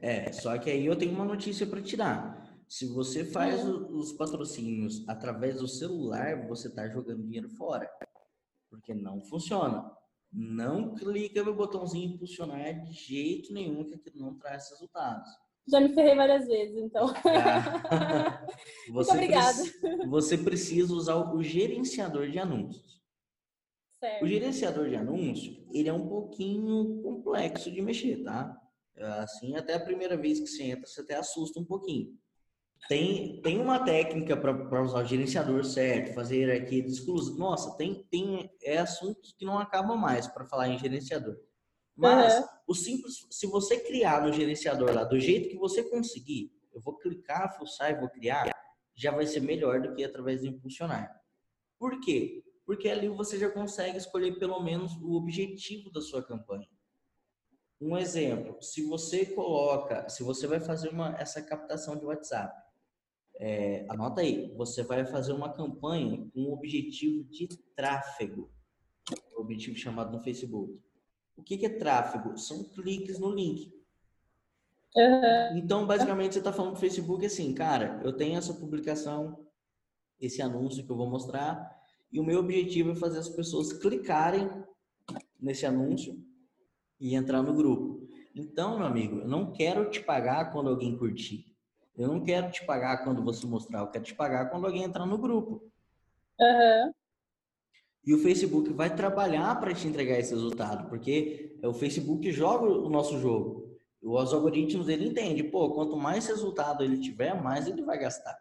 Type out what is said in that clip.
É, só que aí eu tenho uma notícia para te dar. Se você faz uhum. os patrocínios através do celular, você está jogando dinheiro fora. Porque não funciona. Não clica no botãozinho impulsionar de jeito nenhum, que aquilo não traz resultados. Já me ferrei várias vezes, então. Ah. Muito obrigada. Você precisa usar o gerenciador de anúncios. Certo. O gerenciador de anúncio, ele é um pouquinho complexo de mexer, tá? Assim, até a primeira vez que você entra, você até assusta um pouquinho. Tem, tem uma técnica para usar o gerenciador certo, fazer aqui exclusivos. Nossa, tem, tem é assuntos que não acabam mais para falar em gerenciador. Mas uhum. o simples, se você criar no gerenciador lá do jeito que você conseguir, eu vou clicar, fuçar e vou criar, já vai ser melhor do que através do impulsionar. Por quê? Porque ali você já consegue escolher pelo menos o objetivo da sua campanha. Um exemplo, se você coloca, se você vai fazer uma, essa captação de WhatsApp, é, anota aí, você vai fazer uma campanha com um objetivo de tráfego, objetivo chamado no Facebook. O que, que é tráfego? São cliques no link. Uhum. Então, basicamente, você está falando para o Facebook assim, cara, eu tenho essa publicação, esse anúncio que eu vou mostrar, e o meu objetivo é fazer as pessoas clicarem nesse anúncio e entrar no grupo. Então, meu amigo, eu não quero te pagar quando alguém curtir. Eu não quero te pagar quando você mostrar, eu quero te pagar quando alguém entrar no grupo. Uhum. E o Facebook vai trabalhar para te entregar esse resultado, porque o Facebook joga o nosso jogo. Os algoritmos ele entende, pô, quanto mais resultado ele tiver, mais ele vai gastar.